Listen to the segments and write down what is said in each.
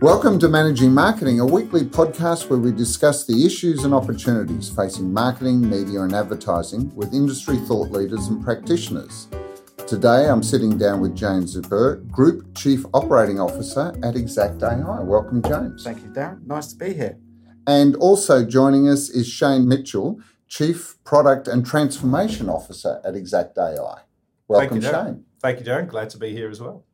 Welcome to Managing Marketing, a weekly podcast where we discuss the issues and opportunities facing marketing, media, and advertising with industry thought leaders and practitioners. Today, I'm sitting down with James Zuber, Group Chief Operating Officer at Exact AI. Welcome, James. Thank you, Darren. Nice to be here. And also joining us is Shane Mitchell, Chief Product and Transformation Officer at Exact AI. Welcome, Thank you, Darren. Shane. Thank you, Darren. Glad to be here as well.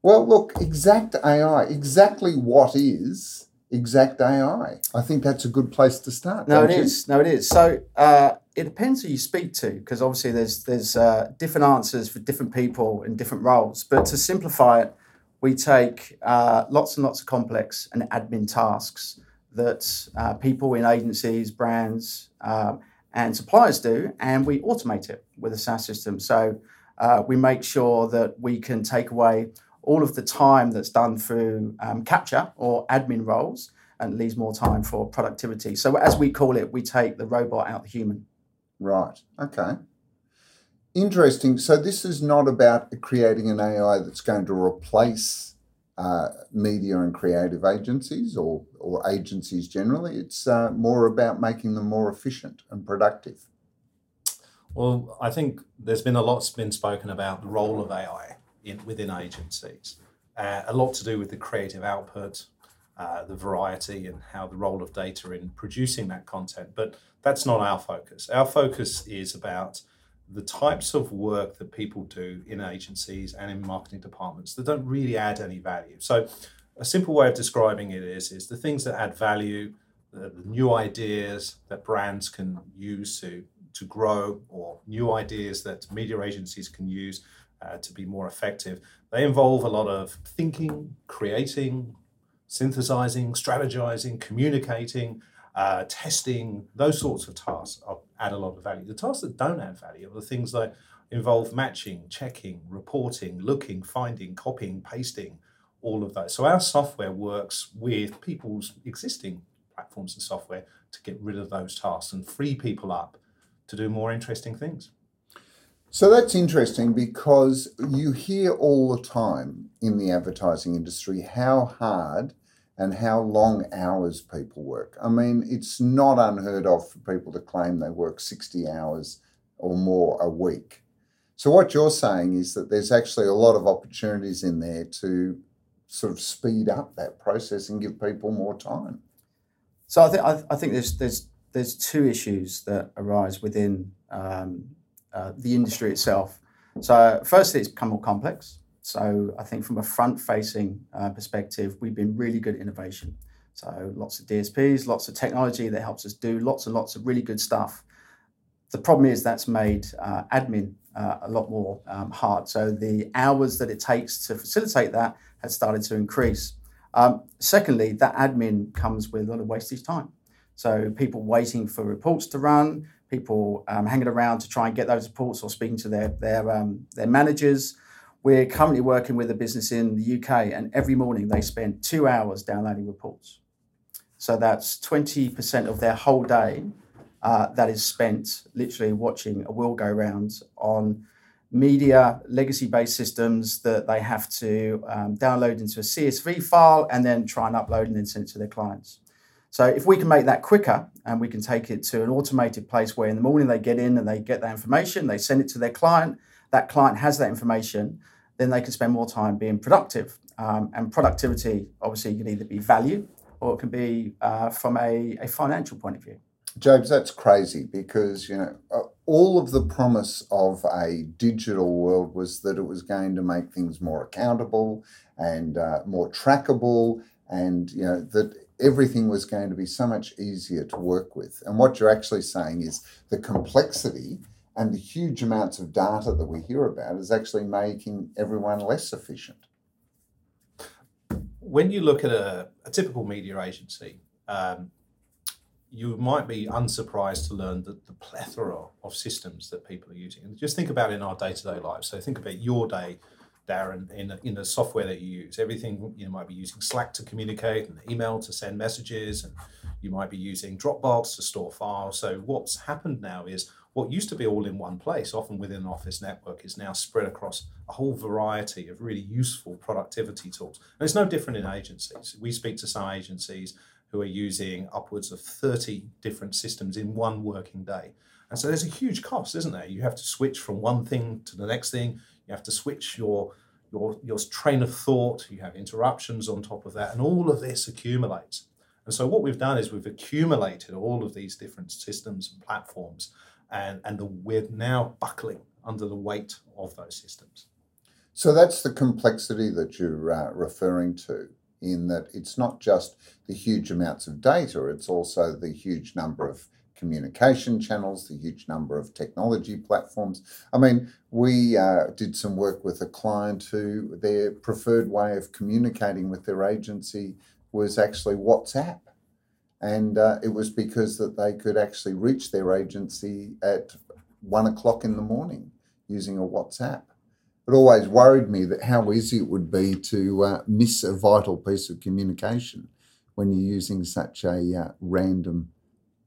Well, look, Exact AI, exactly what is Exact AI? I think that's a good place to start. No, it you? is. No, it is. So uh, it depends who you speak to, because obviously there's there's uh, different answers for different people in different roles. But to simplify it, we take uh, lots and lots of complex and admin tasks that uh, people in agencies, brands, um, and suppliers do, and we automate it with a SaaS system. So uh, we make sure that we can take away all of the time that's done through um, capture or admin roles and leaves more time for productivity. So, as we call it, we take the robot out the human. Right. Okay. Interesting. So this is not about creating an AI that's going to replace uh, media and creative agencies or or agencies generally. It's uh, more about making them more efficient and productive. Well, I think there's been a lot's been spoken about the role of AI in within agencies. Uh, a lot to do with the creative output, uh, the variety, and how the role of data in producing that content. But that's not our focus. Our focus is about the types of work that people do in agencies and in marketing departments that don't really add any value. So, a simple way of describing it is is the things that add value, the, the new ideas that brands can use to to grow, or new ideas that media agencies can use uh, to be more effective. They involve a lot of thinking, creating, synthesizing, strategizing, communicating, uh, testing, those sorts of tasks add a lot of value. The tasks that don't add value are the things that involve matching, checking, reporting, looking, finding, copying, pasting, all of those. So our software works with people's existing platforms and software to get rid of those tasks and free people up to do more interesting things. So that's interesting because you hear all the time in the advertising industry how hard and how long hours people work. I mean, it's not unheard of for people to claim they work 60 hours or more a week. So, what you're saying is that there's actually a lot of opportunities in there to sort of speed up that process and give people more time. So I think I, I think there's there's there's two issues that arise within um, uh, the industry itself. So firstly, it's become more complex. So I think from a front-facing uh, perspective, we've been really good at innovation. So lots of DSPs, lots of technology that helps us do lots and lots of really good stuff. The problem is that's made uh, admin uh, a lot more um, hard. So the hours that it takes to facilitate that has started to increase. Um, secondly, that admin comes with a lot of wastage time. So people waiting for reports to run, people um, hanging around to try and get those reports or speaking to their their um, their managers. We're currently working with a business in the UK, and every morning they spend two hours downloading reports. So that's 20% of their whole day uh, that is spent literally watching a wheel go round on media legacy based systems that they have to um, download into a CSV file and then try and upload and then send it to their clients. So if we can make that quicker and we can take it to an automated place where in the morning they get in and they get that information, they send it to their client, that client has that information, then they can spend more time being productive. Um, and productivity obviously can either be value or it can be uh, from a, a financial point of view. James, that's crazy because you know uh, all of the promise of a digital world was that it was going to make things more accountable and uh, more trackable, and you know that everything was going to be so much easier to work with. And what you're actually saying is the complexity and the huge amounts of data that we hear about is actually making everyone less efficient. When you look at a, a typical media agency, um, you might be unsurprised to learn that the plethora of systems that people are using. And just think about in our day to day lives. So think about your day Darren, in in the software that you use. Everything you might be using Slack to communicate, and email to send messages, and you might be using Dropbox to store files. So what's happened now is what used to be all in one place, often within an office network, is now spread across a whole variety of really useful productivity tools. And it's no different in agencies. We speak to some agencies who are using upwards of 30 different systems in one working day. And so there's a huge cost, isn't there? You have to switch from one thing to the next thing. You have to switch your your your train of thought. You have interruptions on top of that, and all of this accumulates. And so what we've done is we've accumulated all of these different systems and platforms, and and the, we're now buckling under the weight of those systems. So that's the complexity that you're uh, referring to in that it's not just the huge amounts of data, it's also the huge number of communication channels, the huge number of technology platforms. I mean, we uh, did some work with a client who their preferred way of communicating with their agency was actually WhatsApp. And uh, it was because that they could actually reach their agency at one o'clock in the morning using a WhatsApp it always worried me that how easy it would be to uh, miss a vital piece of communication when you're using such a uh, random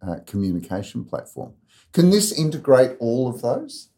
uh, communication platform. Can this integrate all of those?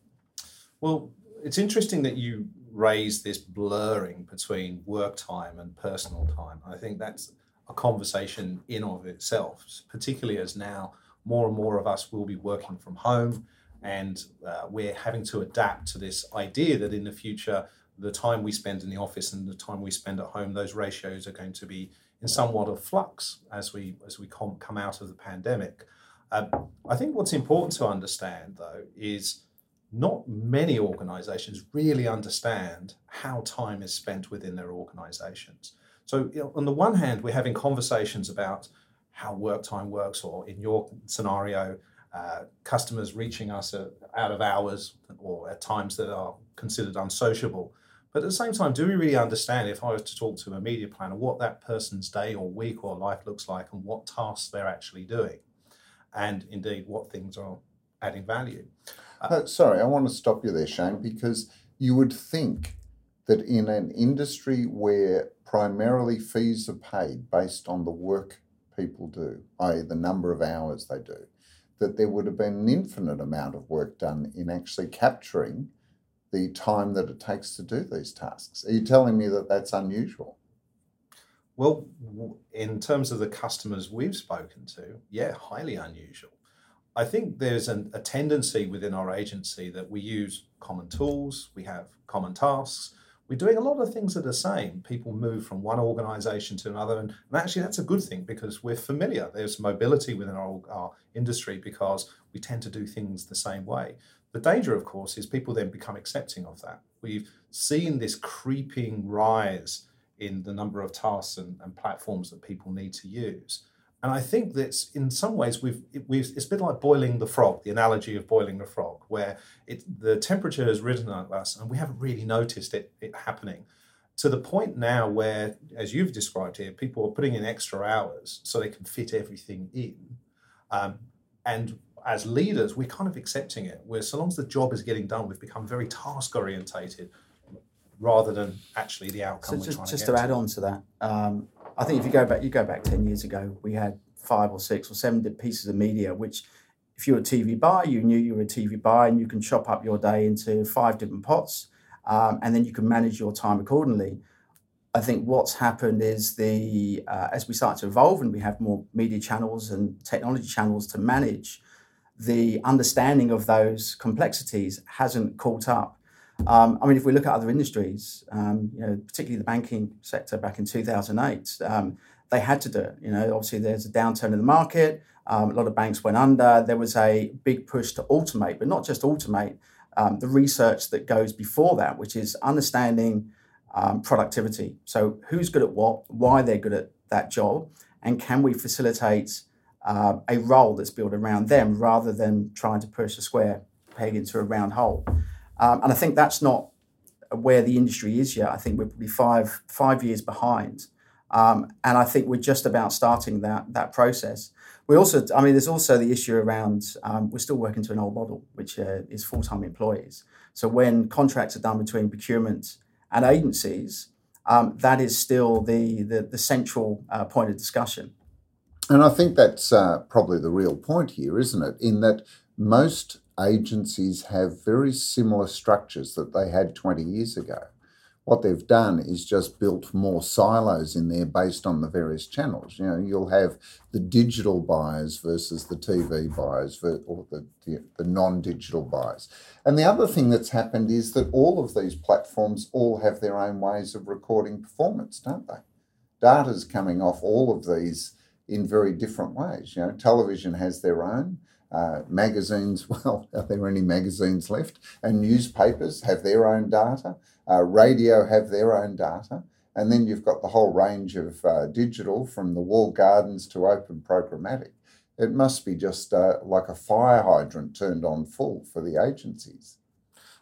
Well, it's interesting that you raise this blurring between work time and personal time. I think that's a conversation in of itself, particularly as now more and more of us will be working from home and uh, we're having to adapt to this idea that in the future, the time we spend in the office and the time we spend at home, those ratios are going to be in somewhat of flux as we as we com- come out of the pandemic. Um, I think what's important to understand, though, is not many organizations really understand how time is spent within their organizations. So, you know, on the one hand, we're having conversations about how work time works, or in your scenario, uh, customers reaching us at, out of hours or at times that are considered unsociable. But at the same time, do we really understand if I was to talk to a media planner what that person's day or week or life looks like and what tasks they're actually doing? And indeed, what things are adding value. Uh, uh, sorry, I want to stop you there, Shane, because you would think that in an industry where primarily fees are paid based on the work people do, i.e., the number of hours they do, that there would have been an infinite amount of work done in actually capturing the time that it takes to do these tasks. Are you telling me that that's unusual? Well, in terms of the customers we've spoken to, yeah, highly unusual. I think there's an, a tendency within our agency that we use common tools, we have common tasks, we're doing a lot of things that are the same. People move from one organization to another. And, and actually, that's a good thing because we're familiar. There's mobility within our, our industry because we tend to do things the same way. The danger, of course, is people then become accepting of that. We've seen this creeping rise in the number of tasks and, and platforms that people need to use. And I think that in some ways we've, we've it's a bit like boiling the frog, the analogy of boiling the frog, where it, the temperature has risen on us and we haven't really noticed it, it happening to the point now where, as you've described here, people are putting in extra hours so they can fit everything in. Um, and as leaders, we're kind of accepting it, where so long as the job is getting done, we've become very task orientated rather than actually the outcome. So just, just to, to add on to that, um, I think if you go back, you go back ten years ago, we had five or six or seven pieces of media, which if you're a TV buyer, you knew you were a TV buyer, and you can chop up your day into five different pots, um, and then you can manage your time accordingly. I think what's happened is the uh, as we start to evolve and we have more media channels and technology channels to manage, the understanding of those complexities hasn't caught up. Um, I mean, if we look at other industries, um, you know, particularly the banking sector back in 2008, um, they had to do it. You know, obviously there's a downturn in the market. Um, a lot of banks went under. There was a big push to automate, but not just automate. Um, the research that goes before that, which is understanding um, productivity. So, who's good at what? Why they're good at that job, and can we facilitate uh, a role that's built around them rather than trying to push a square peg into a round hole? Um, and I think that's not where the industry is yet. I think we're probably five five years behind, um, and I think we're just about starting that that process. We also, I mean, there's also the issue around um, we're still working to an old model, which uh, is full time employees. So when contracts are done between procurement and agencies, um, that is still the, the, the central uh, point of discussion. And I think that's uh, probably the real point here, isn't it? In that most agencies have very similar structures that they had 20 years ago. What they've done is just built more silos in there based on the various channels. You know, you'll have the digital buyers versus the TV buyers or the, the, the non digital buyers. And the other thing that's happened is that all of these platforms all have their own ways of recording performance, don't they? Data's coming off all of these in very different ways. You know, television has their own. Uh, magazines, well, are there any magazines left? And newspapers have their own data. Uh, radio have their own data. And then you've got the whole range of uh, digital from the walled gardens to open programmatic. It must be just uh, like a fire hydrant turned on full for the agencies.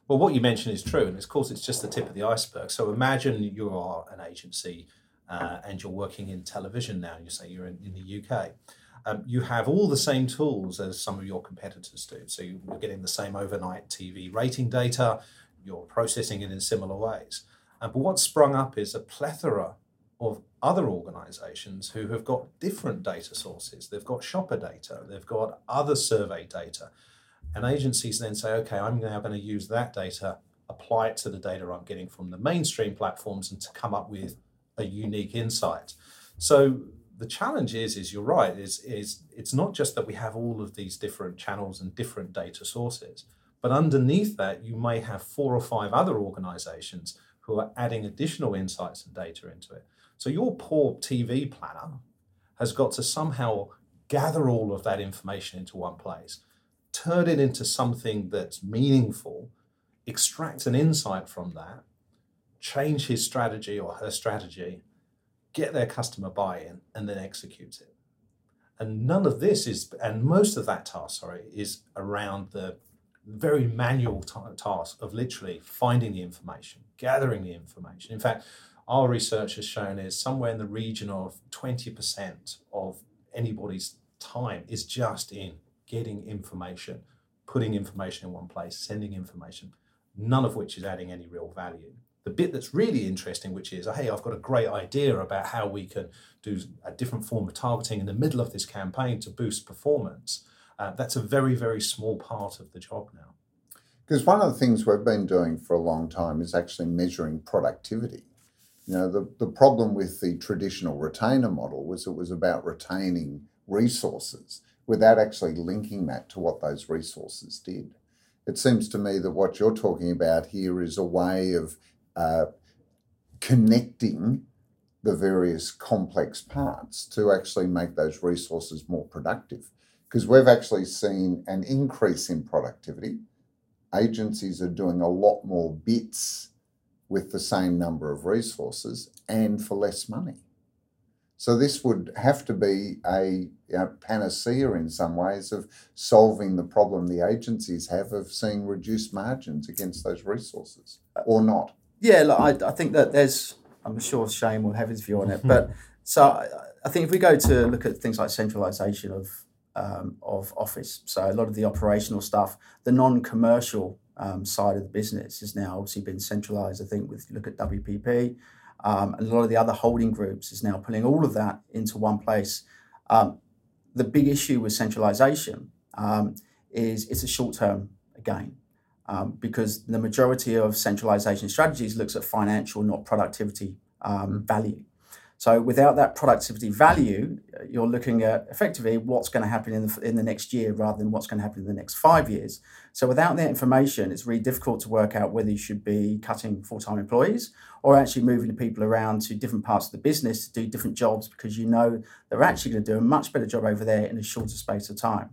Well, what you mentioned is true, and of course, it's just the tip of the iceberg. So imagine you are an agency uh, and you're working in television now. You say you're in, in the UK um, you have all the same tools as some of your competitors do. So you're getting the same overnight TV rating data, you're processing it in similar ways. Uh, but what's sprung up is a plethora of other organizations who have got different data sources. They've got shopper data, they've got other survey data. And agencies then say, okay, I'm now going to use that data, apply it to the data I'm getting from the mainstream platforms, and to come up with a unique insight. So the challenge is, is you're right, is, is it's not just that we have all of these different channels and different data sources, but underneath that, you may have four or five other organizations who are adding additional insights and data into it. So your poor TV planner has got to somehow gather all of that information into one place, turn it into something that's meaningful, extract an insight from that, change his strategy or her strategy, get their customer buy-in, and then execute it. And none of this is, and most of that task, sorry, is around the very manual t- task of literally finding the information, gathering the information. In fact, our research has shown is somewhere in the region of 20% of anybody's time is just in getting information, putting information in one place, sending information, none of which is adding any real value the bit that's really interesting, which is, hey, I've got a great idea about how we can do a different form of targeting in the middle of this campaign to boost performance. Uh, that's a very, very small part of the job now. Because one of the things we've been doing for a long time is actually measuring productivity. You know, the, the problem with the traditional retainer model was it was about retaining resources without actually linking that to what those resources did. It seems to me that what you're talking about here is a way of uh, connecting the various complex parts to actually make those resources more productive. Because we've actually seen an increase in productivity. Agencies are doing a lot more bits with the same number of resources and for less money. So this would have to be a you know, panacea in some ways of solving the problem the agencies have of seeing reduced margins against those resources, or not. Yeah, I, I think that there's, I'm sure Shane will have his view on it, but so I, I think if we go to look at things like centralisation of um, of office, so a lot of the operational stuff, the non-commercial um, side of the business has now obviously been centralised. I think with look at WPP, um, and a lot of the other holding groups is now pulling all of that into one place. Um, the big issue with centralisation um, is it's a short-term gain um, because the majority of centralization strategies looks at financial, not productivity um, value. So without that productivity value, you're looking at effectively what's going to happen in the, in the next year rather than what's going to happen in the next five years. So without that information, it's really difficult to work out whether you should be cutting full-time employees or actually moving the people around to different parts of the business to do different jobs because you know they're actually going to do a much better job over there in a shorter space of time.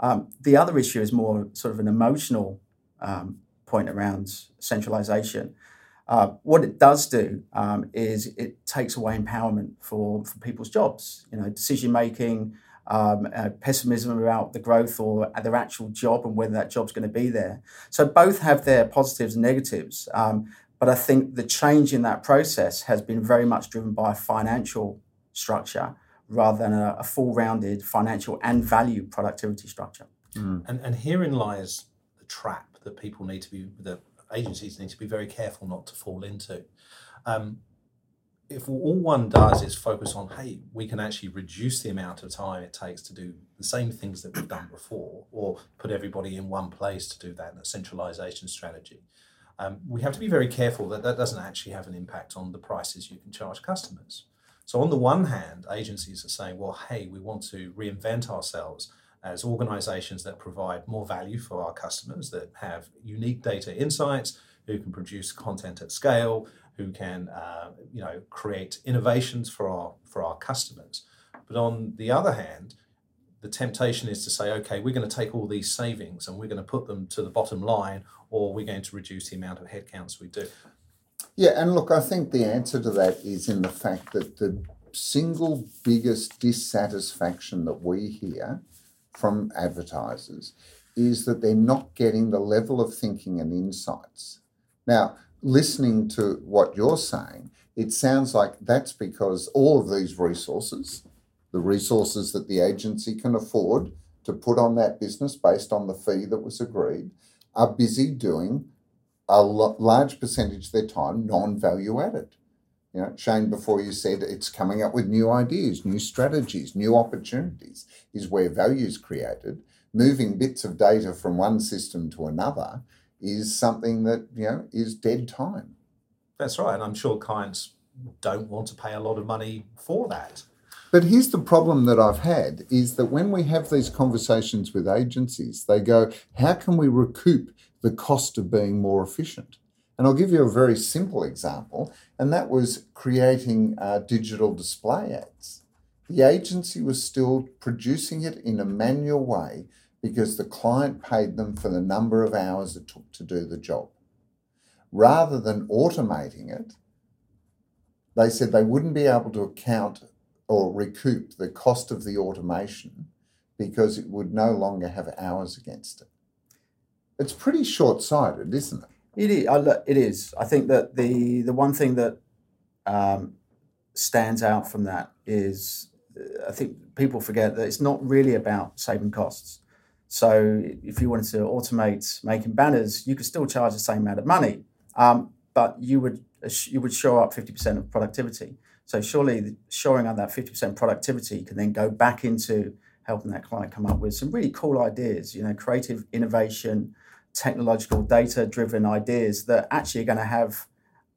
Um, the other issue is more sort of an emotional um, point around centralization. Uh, what it does do um, is it takes away empowerment for, for people's jobs. You know, decision making, um, uh, pessimism about the growth or their actual job and whether that job's going to be there. So both have their positives and negatives. Um, but I think the change in that process has been very much driven by a financial structure rather than a, a full-rounded financial and value productivity structure. Mm. And, and herein lies the trap that people need to be that agencies need to be very careful not to fall into. Um, if all one does is focus on, hey, we can actually reduce the amount of time it takes to do the same things that we've done before, or put everybody in one place to do that in a centralization strategy, um, we have to be very careful that that doesn't actually have an impact on the prices you can charge customers. So, on the one hand, agencies are saying, well, hey, we want to reinvent ourselves as organizations that provide more value for our customers, that have unique data insights, who can produce content at scale, who can uh, you know create innovations for our for our customers. But on the other hand, the temptation is to say, okay, we're going to take all these savings and we're going to put them to the bottom line, or we're going to reduce the amount of headcounts we do. Yeah, and look, I think the answer to that is in the fact that the single biggest dissatisfaction that we hear from advertisers is that they're not getting the level of thinking and insights. Now, listening to what you're saying, it sounds like that's because all of these resources, the resources that the agency can afford to put on that business based on the fee that was agreed, are busy doing a large percentage of their time non value added. You know, Shane, before you said it's coming up with new ideas, new strategies, new opportunities is where value is created. Moving bits of data from one system to another is something that you know is dead time. That's right, and I'm sure clients don't want to pay a lot of money for that. But here's the problem that I've had is that when we have these conversations with agencies, they go, How can we recoup the cost of being more efficient? And I'll give you a very simple example, and that was creating uh, digital display ads. The agency was still producing it in a manual way because the client paid them for the number of hours it took to do the job. Rather than automating it, they said they wouldn't be able to account or recoup the cost of the automation because it would no longer have hours against it. It's pretty short sighted, isn't it? It is. It is. I think that the the one thing that um, stands out from that is uh, I think people forget that it's not really about saving costs. So if you wanted to automate making banners, you could still charge the same amount of money, um, but you would you would show up fifty percent of productivity. So surely showing up that fifty percent productivity can then go back into helping that client come up with some really cool ideas. You know, creative innovation technological data driven ideas that actually are going to have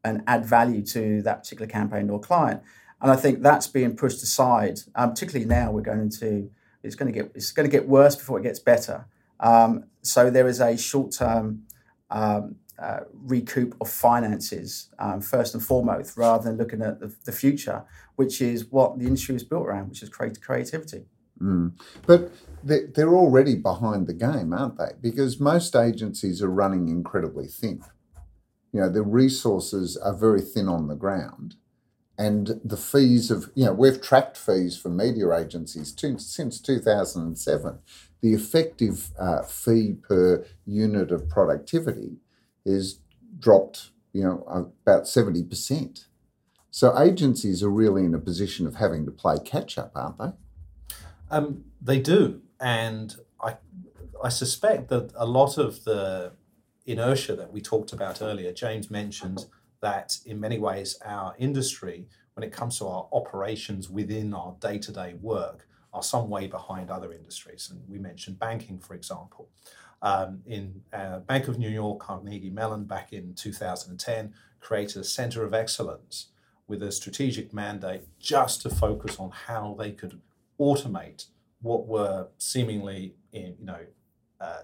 and add value to that particular campaign or client. And I think that's being pushed aside, um, particularly now we're going into it's going to get it's going to get worse before it gets better. Um, so there is a short term um, uh, recoup of finances um, first and foremost, rather than looking at the, the, future, which is what the industry was built around, which is creativity. Mm. But they're already behind the game, aren't they? Because most agencies are running incredibly thin. You know, the resources are very thin on the ground. And the fees of, you know, we've tracked fees for media agencies to, since 2007. The effective uh, fee per unit of productivity is dropped, you know, about 70%. So agencies are really in a position of having to play catch up, aren't they? Um, they do, and I I suspect that a lot of the inertia that we talked about earlier, James mentioned that in many ways our industry, when it comes to our operations within our day to day work, are some way behind other industries. And we mentioned banking, for example. Um, in uh, Bank of New York, Carnegie Mellon, back in 2010, created a center of excellence with a strategic mandate just to focus on how they could automate what were seemingly, you know, uh,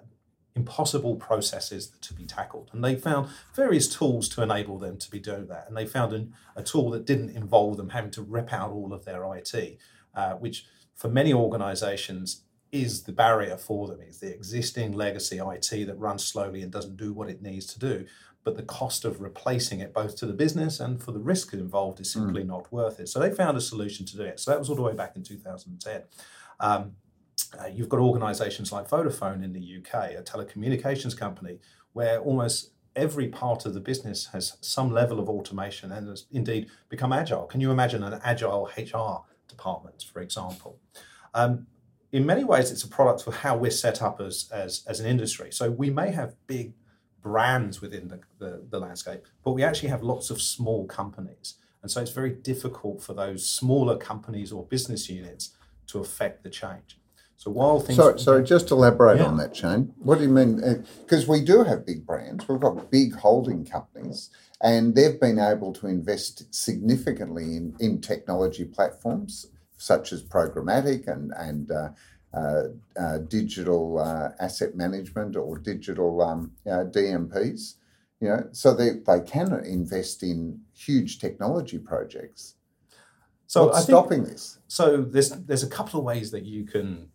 impossible processes to be tackled. And they found various tools to enable them to be doing that. And they found an, a tool that didn't involve them having to rip out all of their IT, uh, which for many organizations is the barrier for them, is the existing legacy IT that runs slowly and doesn't do what it needs to do. But the cost of replacing it, both to the business and for the risk involved, is simply mm. not worth it. So they found a solution to do it. So that was all the way back in 2010. Um, uh, you've got organisations like Vodafone in the UK, a telecommunications company, where almost every part of the business has some level of automation and has indeed become agile. Can you imagine an agile HR department, for example? Um, in many ways, it's a product of how we're set up as, as, as an industry. So we may have big brands within the, the, the landscape, but we actually have lots of small companies. And so it's very difficult for those smaller companies or business units to affect the change. So while things. Sorry, sorry just elaborate Yeah. on that, Shane. What do you mean? Because we do have big brands, we've got big holding companies, and they've been able to invest significantly in, in technology platforms such as programmatic and, and uh, uh, uh, digital uh, asset management or digital um, uh, DMPs. You know, so they, they can invest in huge technology projects. so What's think, stopping this? So there's there's a couple of ways that you can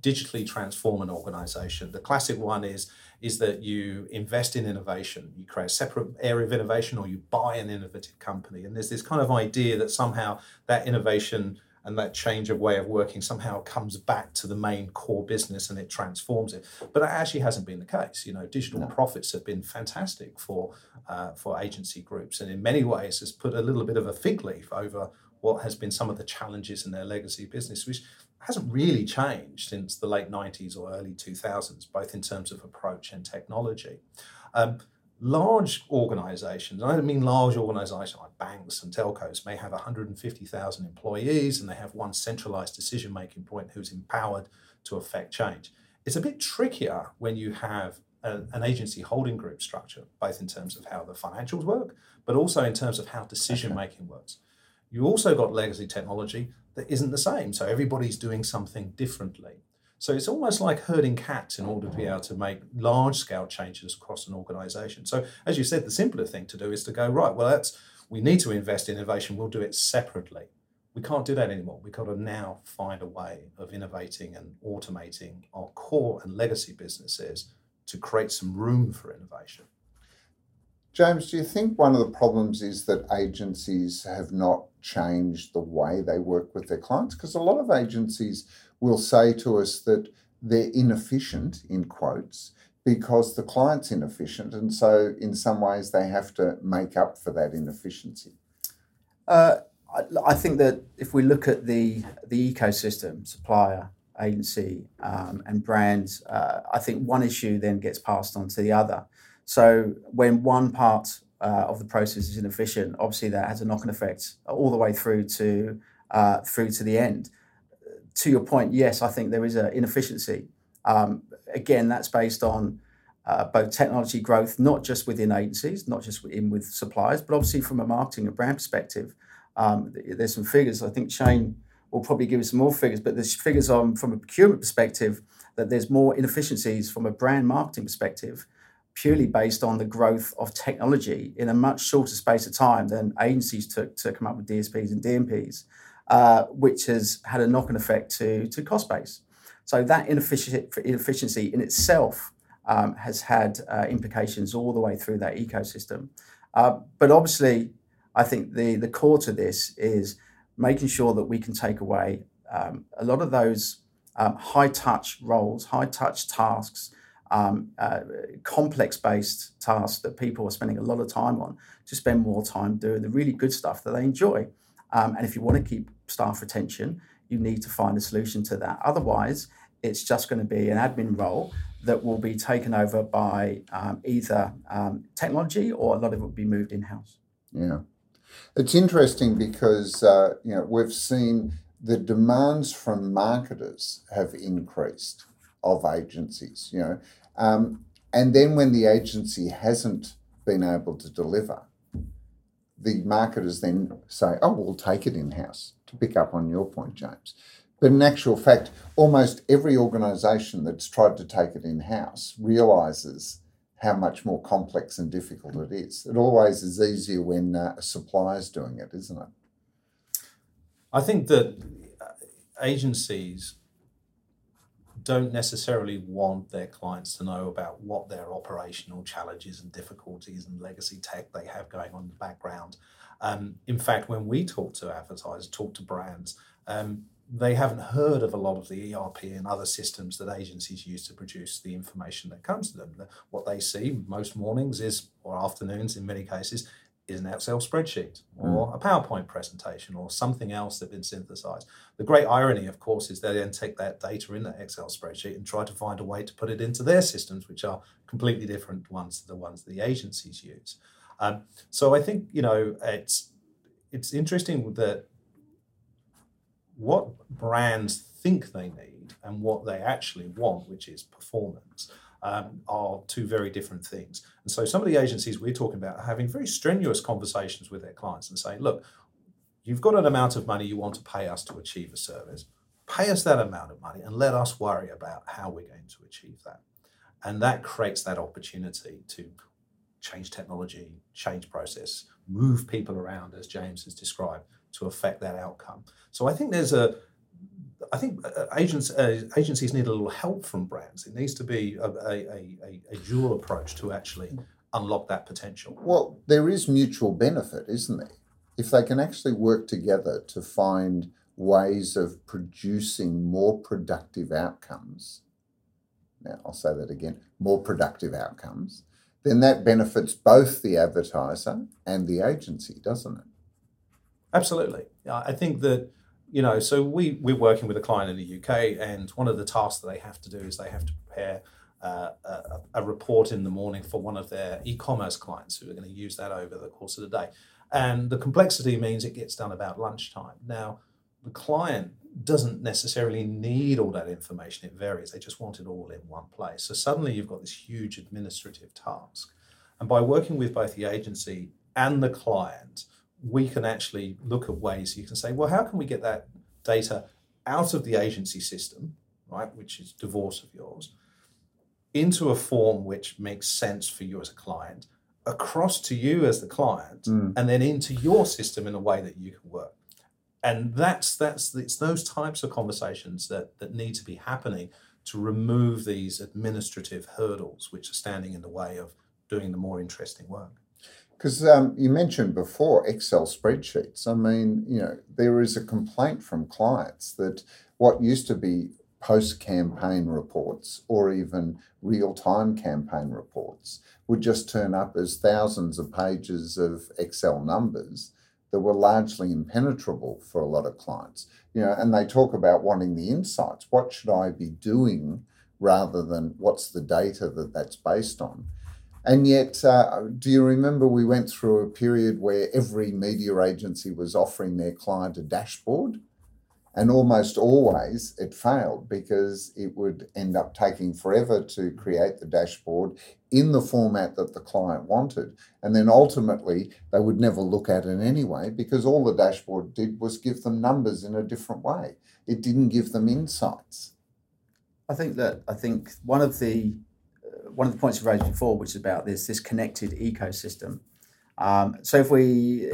digitally transform an organization. The classic one is is that you invest in innovation. You create a separate area of innovation or you buy an innovative company. And there's this kind of idea that somehow that innovation and that change of way of working somehow comes back to the main core business and it transforms it. But that actually hasn't been the case. You know, digital No. profits have been fantastic for uh, for agency groups, and in many ways has put a little bit of a fig leaf over what has been some of the challenges in their legacy business, which hasn't really changed since the late 90s or early 2000s, both in terms of approach and technology. Um, large organizations, and I don't mean large organizations like banks and telcos, may have 150,000 employees and they have one centralized decision making point who's empowered to affect change. It's a bit trickier when you have a, an agency holding group structure, both in terms of how the financials work, but also in terms of how decision making works. You also got legacy technology that isn't the same. So everybody's doing something differently. So it's almost like herding cats in order to be able to make large scale changes across an organization. So as you said, the simpler thing to do is to go, right, well, that's we need to invest in innovation, we'll do it separately. We can't do that anymore. We've got to now find a way of innovating and automating our core and legacy businesses to create some room for innovation. James, do you think one of the problems is that agencies have not changed the way they work with their clients? Because a lot of agencies will say to us that they're inefficient, in quotes, because the client's inefficient. And so, in some ways, they have to make up for that inefficiency. Uh, I, I think that if we look at the the ecosystem, supplier, agency, um, and brands, uh, I think one issue then gets passed on to the other. So when one part uh, of the process is inefficient, obviously that has a knock-on effect all the way through to uh, through to the end. To your point, yes, I think there is an inefficiency. Um, again, that's based on uh, both technology growth, not just within agencies, not just in with suppliers, but obviously from a marketing and brand perspective. Um, there's some figures. I think Shane will probably give us more figures, but there's figures on from a procurement perspective that there's more inefficiencies from a brand marketing perspective, purely based on the growth of technology in a much shorter space of time than agencies took to come up with DSPs and DMPs, uh, which has had a knock-on effect to to cost base. So that ineffici- inefficiency in itself um, has had uh, implications all the way through that ecosystem. Uh, but obviously, I think the, the core to this is making sure that we can take away um, a lot of those um, high touch roles, high touch tasks, um, uh, complex based tasks that people are spending a lot of time on to spend more time doing the really good stuff that they enjoy. Um, and if you want to keep staff retention, you need to find a solution to that. Otherwise, it's just going to be an admin role that will be taken over by um, either um, technology or a lot of it will be moved in house. Yeah. It's interesting because uh, you know we've seen the demands from marketers have increased of agencies, you know, um, and then when the agency hasn't been able to deliver, the marketers then say, "Oh, we'll take it in house." To pick up on your point, James, but in actual fact, almost every organisation that's tried to take it in house realises how much more complex and difficult it is. It always is easier when uh, a supplier's doing it, isn't it? I think that agencies don't necessarily want their clients to know about what their operational challenges and difficulties and legacy tech they have going on in the background. Um, in fact, when we talk to advertisers, talk to brands, um, they haven't heard of a lot of the ERP and other systems that agencies use to produce the information that comes to them. What they see most mornings is, or afternoons in many cases, is an Excel spreadsheet or a PowerPoint presentation or something else that's been synthesized. The great irony, of course, is they then take that data in that Excel spreadsheet and try to find a way to put it into their systems, which are completely different ones to the ones the agencies use. Um, so I think you know it's it's interesting that what brands think they need and what they actually want, which is performance, um, are two very different things. And so some of the agencies we're talking about are having very strenuous conversations with their clients and saying, look, you've got an amount of money you want to pay us to achieve a service. Pay us that amount of money and let us worry about how we're going to achieve that. And that creates that opportunity to change technology, change process, move people around, as James has described, to affect that outcome. So I think there's a I think uh, uh, agents, uh, agencies need a little help from brands. It needs to be a, a, a, a, dual approach to actually unlock that potential. Well, there is mutual benefit, isn't there? If they can actually work together to find ways of producing more productive outcomes, now I'll say that again more productive outcomes, then that benefits both the advertiser and the agency, doesn't it? Absolutely. I think that you know, so we we're working with a client in the UK, and one of the tasks that they have to do is they have to prepare uh, a, a, report in the morning for one of their e-commerce clients who are going to use that over the course of the day. And the complexity means it gets done about lunchtime. Now, the client doesn't necessarily need all that information. It varies. They just want it all in one place. So suddenly you've got this huge administrative task. And by working with both the agency and the client, we can actually look at ways you can say, well, how can we get that data out of the agency system, right, which is divorce of yours, into a form which makes sense for you as a client, across to you as the client, mm. and then into your system in a way that you can work. And that's that's it's those types of conversations that that need to be happening to remove these administrative hurdles which are standing in the way of doing the more interesting work. Because um, you mentioned before Excel spreadsheets. I mean, you know, there is a complaint from clients that what used to be post campaign reports or even real time campaign reports would just turn up as thousands of pages of Excel numbers that were largely impenetrable for a lot of clients. You know, and they talk about wanting the insights. What should I be doing rather than what's the data that that's based on? And yet, uh, do you remember we went through a period where every media agency was offering their client a dashboard? And almost always it failed because it would end up taking forever to create the dashboard in the format that the client wanted. And then ultimately they would never look at it anyway because all the dashboard did was give them numbers in a different way. It didn't give them insights. I think that I think one of the one of the points you raised before, which is about this this connected ecosystem. Um, so if we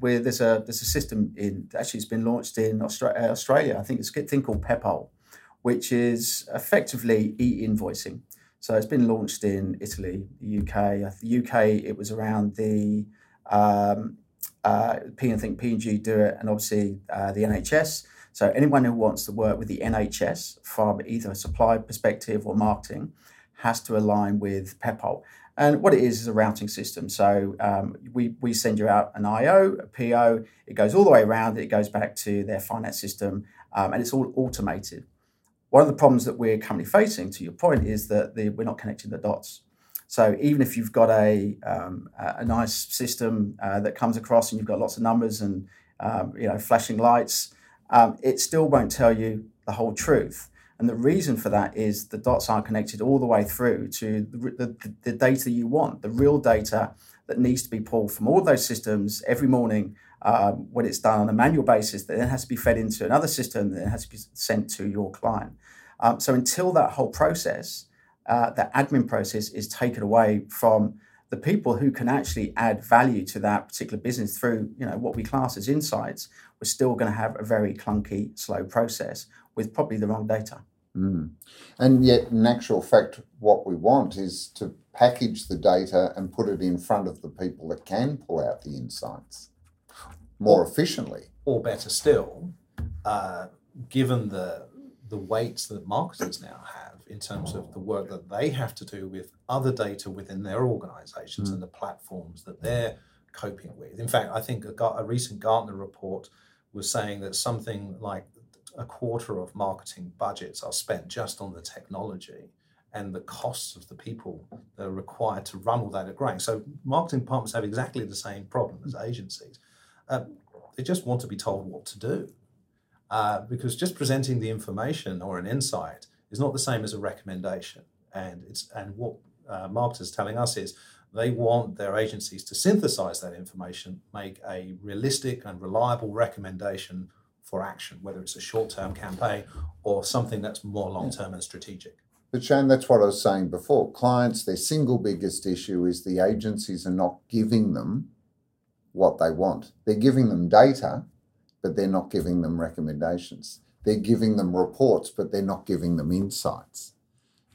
where there's a there's a system in actually it's been launched in Australia, Australia I think it's a thing called Peppol, which is effectively e-invoicing. So it's been launched in Italy, UK. The UK it was around the um, uh, P I think P and G do it, and obviously uh, the NHS. So anyone who wants to work with the NHS from either a supply perspective or marketing has to align with Peppol. And what it is is a routing system. So um, we, we send you out an IO, a PO, it goes all the way around, it goes back to their finance system, um, and it's all automated. One of the problems that we're currently facing, to your point, is that the, we're not connecting the dots. So even if you've got a, um, a nice system uh, that comes across and you've got lots of numbers and um, you know flashing lights, um, it still won't tell you the whole truth. And the reason for that is the dots aren't connected all the way through to the, the, the data you want, the real data that needs to be pulled from all those systems every morning um, when it's done on a manual basis, that then has to be fed into another system that has to be sent to your client. Um, so until that whole process, uh, the admin process is taken away from the people who can actually add value to that particular business through you know what we class as insights, we're still going to have a very clunky, slow process with probably the wrong data. Mm. And yet, in actual fact, what we want is to package the data and put it in front of the people that can pull out the insights more or, efficiently. Or better still, uh, given the the weights that marketers now have in terms of the work that they have to do with other data within their organizations mm. and the platforms that they're coping with. In fact, I think a, a recent Gartner report was saying that something like a quarter of marketing budgets are spent just on the technology and the costs of the people that are required to run all that are growing. So marketing departments have exactly the same problem as agencies. Uh, they just want to be told what to do. Uh, because just presenting the information or an insight is not the same as a recommendation. And it's and what uh, marketers telling us is they want their agencies to synthesize that information, make a realistic and reliable recommendation for action, whether it's a short-term campaign or something that's more long-term and strategic. But Shane, that's what I was saying before. Clients, their single biggest issue is the agencies are not giving them what they want. They're giving them data, but they're not giving them recommendations. They're giving them reports, but they're not giving them insights.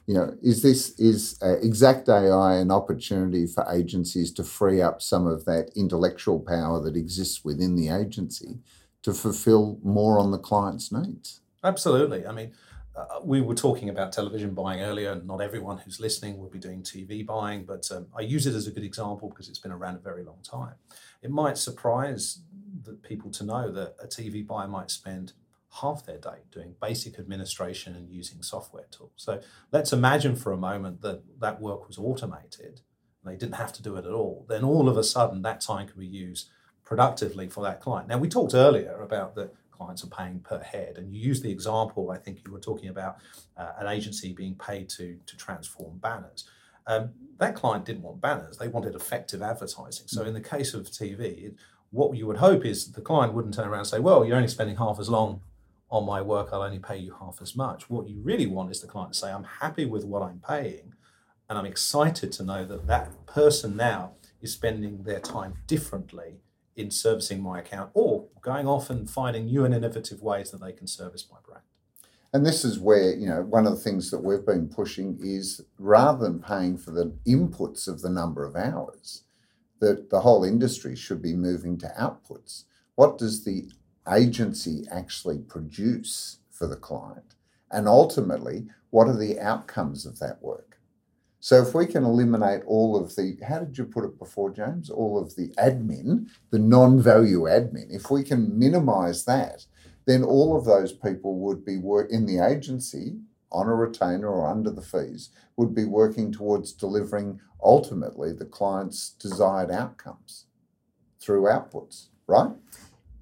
You know, is this is uh, Exact AI an opportunity for agencies to free up some of that intellectual power that exists within the agency to fulfill more on the client's needs? Absolutely. I mean, uh, we were talking about television buying earlier. And not everyone who's listening will be doing TV buying, but um, I use it as a good example because it's been around a very long time. It might surprise the people to know that a TV buyer might spend half their day doing basic administration and using software tools. So let's imagine for a moment that that work was automated and they didn't have to do it at all. Then all of a sudden, that time can be used productively for that client. Now, we talked earlier about the clients are paying per head. And you use the example, I think you were talking about uh, an agency being paid to, to transform banners. Um, that client didn't want banners, they wanted effective advertising. So, in the case of TV, what you would hope is the client wouldn't turn around and say, Well, you're only spending half as long on my work, I'll only pay you half as much. What you really want is the client to say, I'm happy with what I'm paying, and I'm excited to know that that person now is spending their time differently in servicing my account or going off and finding new and innovative ways that they can service my brand. And this is where, you know, one of the things that we've been pushing is rather than paying for the inputs of the number of hours, that the whole industry should be moving to outputs. What does the agency actually produce for the client? And ultimately, what are the outcomes of that work? So if we can eliminate all of the, how did you put it before, James? All of the admin, the non-value admin. If we can minimise that, then all of those people would be work in the agency on a retainer or under the fees would be working towards delivering ultimately the client's desired outcomes through outputs, right?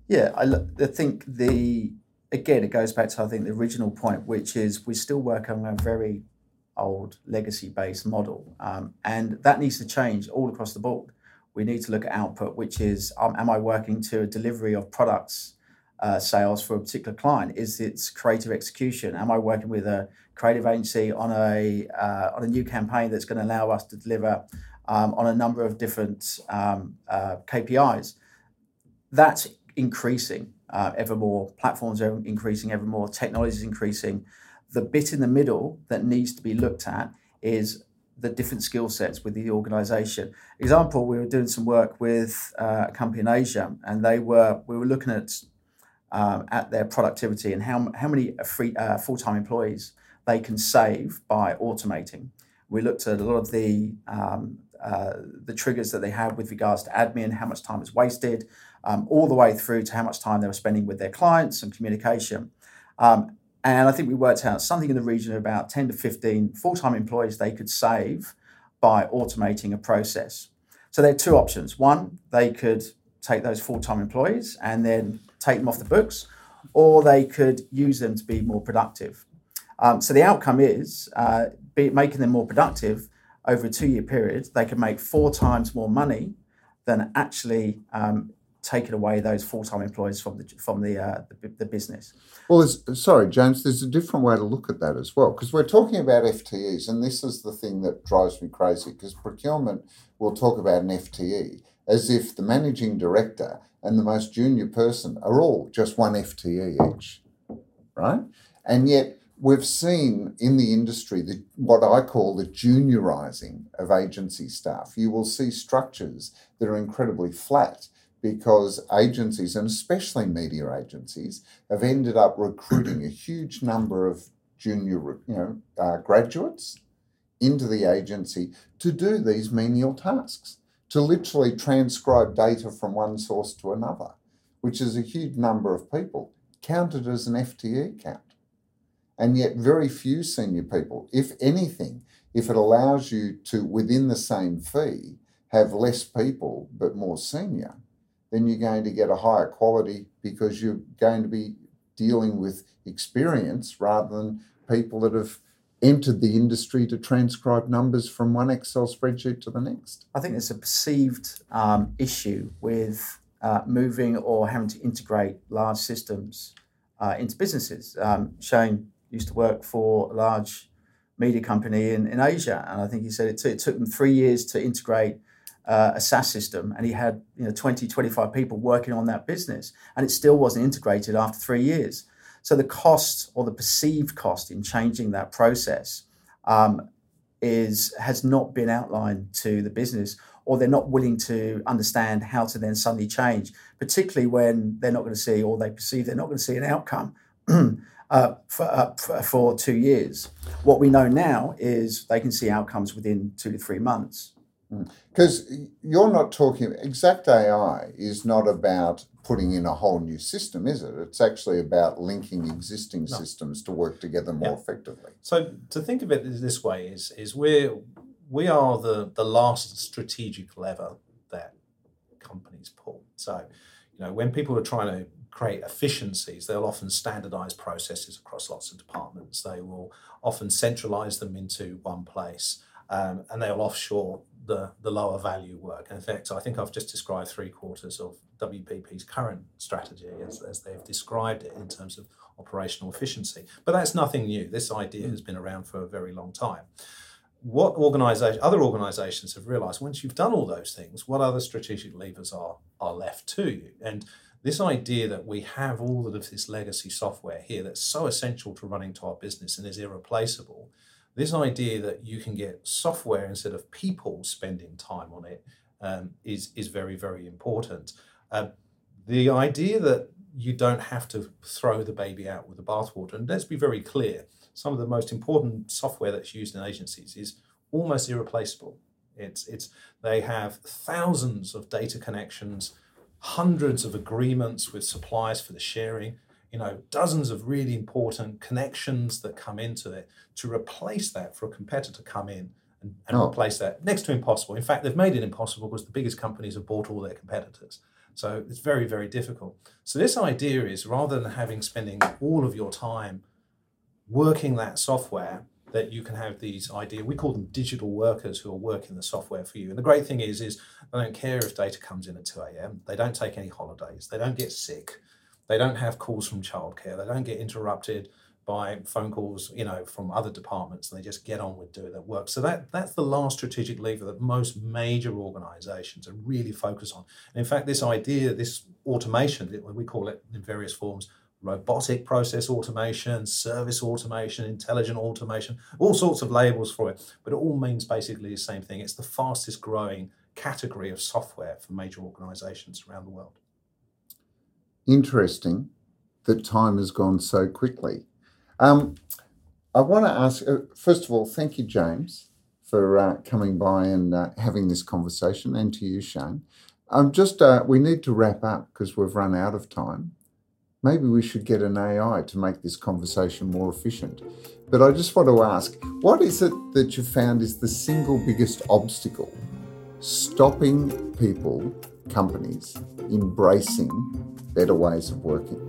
Yeah, I, I think the again it goes back to I think the original point, which is we still work on a very old legacy based model. Um, and that needs to change all across the board. We need to look at output, which is um, am I working to a delivery of products uh, sales for a particular client? Is it creative execution? Am I working with a creative agency on a uh, on a new campaign that's going to allow us to deliver um, on a number of different um, uh, KPIs? That's increasing uh, ever more. Platforms are increasing ever more. Technology is increasing the bit in the middle that needs to be looked at is the different skill sets with the organization. Example, we were doing some work with uh, a company in Asia, and they were we were looking at um, at their productivity and how how many free uh, full time employees they can save by automating. We looked at a lot of the um, uh, the triggers that they had with regards to admin, how much time is wasted, um, all the way through to how much time they were spending with their clients and communication. Um, and I think we worked out something in the region of about 10 to 15 full time employees they could save by automating a process. So there are two options. One, they could take those full time employees and then take them off the books, or they could use them to be more productive. Um, so the outcome is uh, making them more productive over a two year period, they can make four times more money than actually um, taken away those full-time employees from the from the uh, the, the, business. Well, sorry, James. There's a different way to look at that as well, because we're talking about FTEs, and this is the thing that drives me crazy. Because procurement will talk about an FTE as if the managing director and the most junior person are all just one FTE each, right? And yet we've seen in the industry the, what I call the juniorizing of agency staff. You will see structures that are incredibly flat because agencies, and especially media agencies, have ended up recruiting a huge number of junior, you know, uh, graduates into the agency to do these menial tasks. to literally transcribe data from one source to another, which is a huge number of people, counted as an FTE count. And yet, very few senior people, if anything, if it allows you to, within the same fee, have less people but more senior, then you're going to get a higher quality because you're going to be dealing with experience rather than people that have entered the industry to transcribe numbers from one Excel spreadsheet to the next. I think there's a perceived um, issue with uh, moving or having to integrate large systems uh, into businesses. Um, Shane used to work for a large media company in, in Asia, and I think he said it, t- it took them three years to integrate uh, a SaaS system, and he had you know 20, 25 people working on that business, and it still wasn't integrated after three years. So the cost or the perceived cost in changing that process um, is has not been outlined to the business, or they're not willing to understand how to then suddenly change, particularly when they're not going to see or they perceive they're not going to see an outcome. uh, for, uh, for two years. What we know now is they can see outcomes within two to three months. Because you're not talking, Exact AI is not about putting in a whole new system, is it? It's actually about linking existing no. systems to work together more yeah. effectively. So to think of it this way is is we're we are the the last strategic lever that companies pull. So, you know, when people are trying to create efficiencies, they'll often standardize processes across lots of departments. They will often centralize them into one place um, and they'll offshore the, the lower value work. In fact, I think I've just described three quarters of WPP's current strategy as, as they've described it in terms of operational efficiency. But that's nothing new. This idea mm. has been around for a very long time. What organization, other organizations have realized once you've done all those things, what other strategic levers are, are left to you? And this idea that we have all of this legacy software here that's so essential to running to our business and is irreplaceable this idea that you can get software instead of people spending time on it um, is is very very important. Uh, the idea that you don't have to throw the baby out with the bathwater, and let's be very clear, some of the most important software that's used in agencies is almost irreplaceable. It's it's they have thousands of data connections, hundreds of agreements with suppliers for the sharing you know, dozens of really important connections that come into it to replace that for a competitor to come in and, and oh. replace that next to impossible. In fact, they've made it impossible because the biggest companies have bought all their competitors. So it's very, very difficult. So this idea is rather than having spending all of your time working that software, that you can have these idea we call them digital workers who are working the software for you and the great thing is is they don't care if data comes in at 2 a.m they don't take any holidays they don't get sick they don't have calls from childcare. They don't get interrupted by phone calls, you know, from other departments. They just get on with doing their work. So that that's the last strategic lever that most major organisations are really focused on. And in fact, this idea, this automation, we call it in various forms, robotic process automation, service automation, intelligent automation, all sorts of labels for it. But it all means basically the same thing. It's the fastest growing category of software for major organisations around the world interesting that time has gone so quickly. Um, I want to ask, uh, first of all, thank you, James, for uh, coming by and uh, having this conversation, and to you, Shane. Um, just uh, we need to wrap up because we've run out of time. Maybe we should get an AI to make this conversation more efficient. But I just want to ask, what is it that you found is the single biggest obstacle stopping people, companies, embracing better ways of working.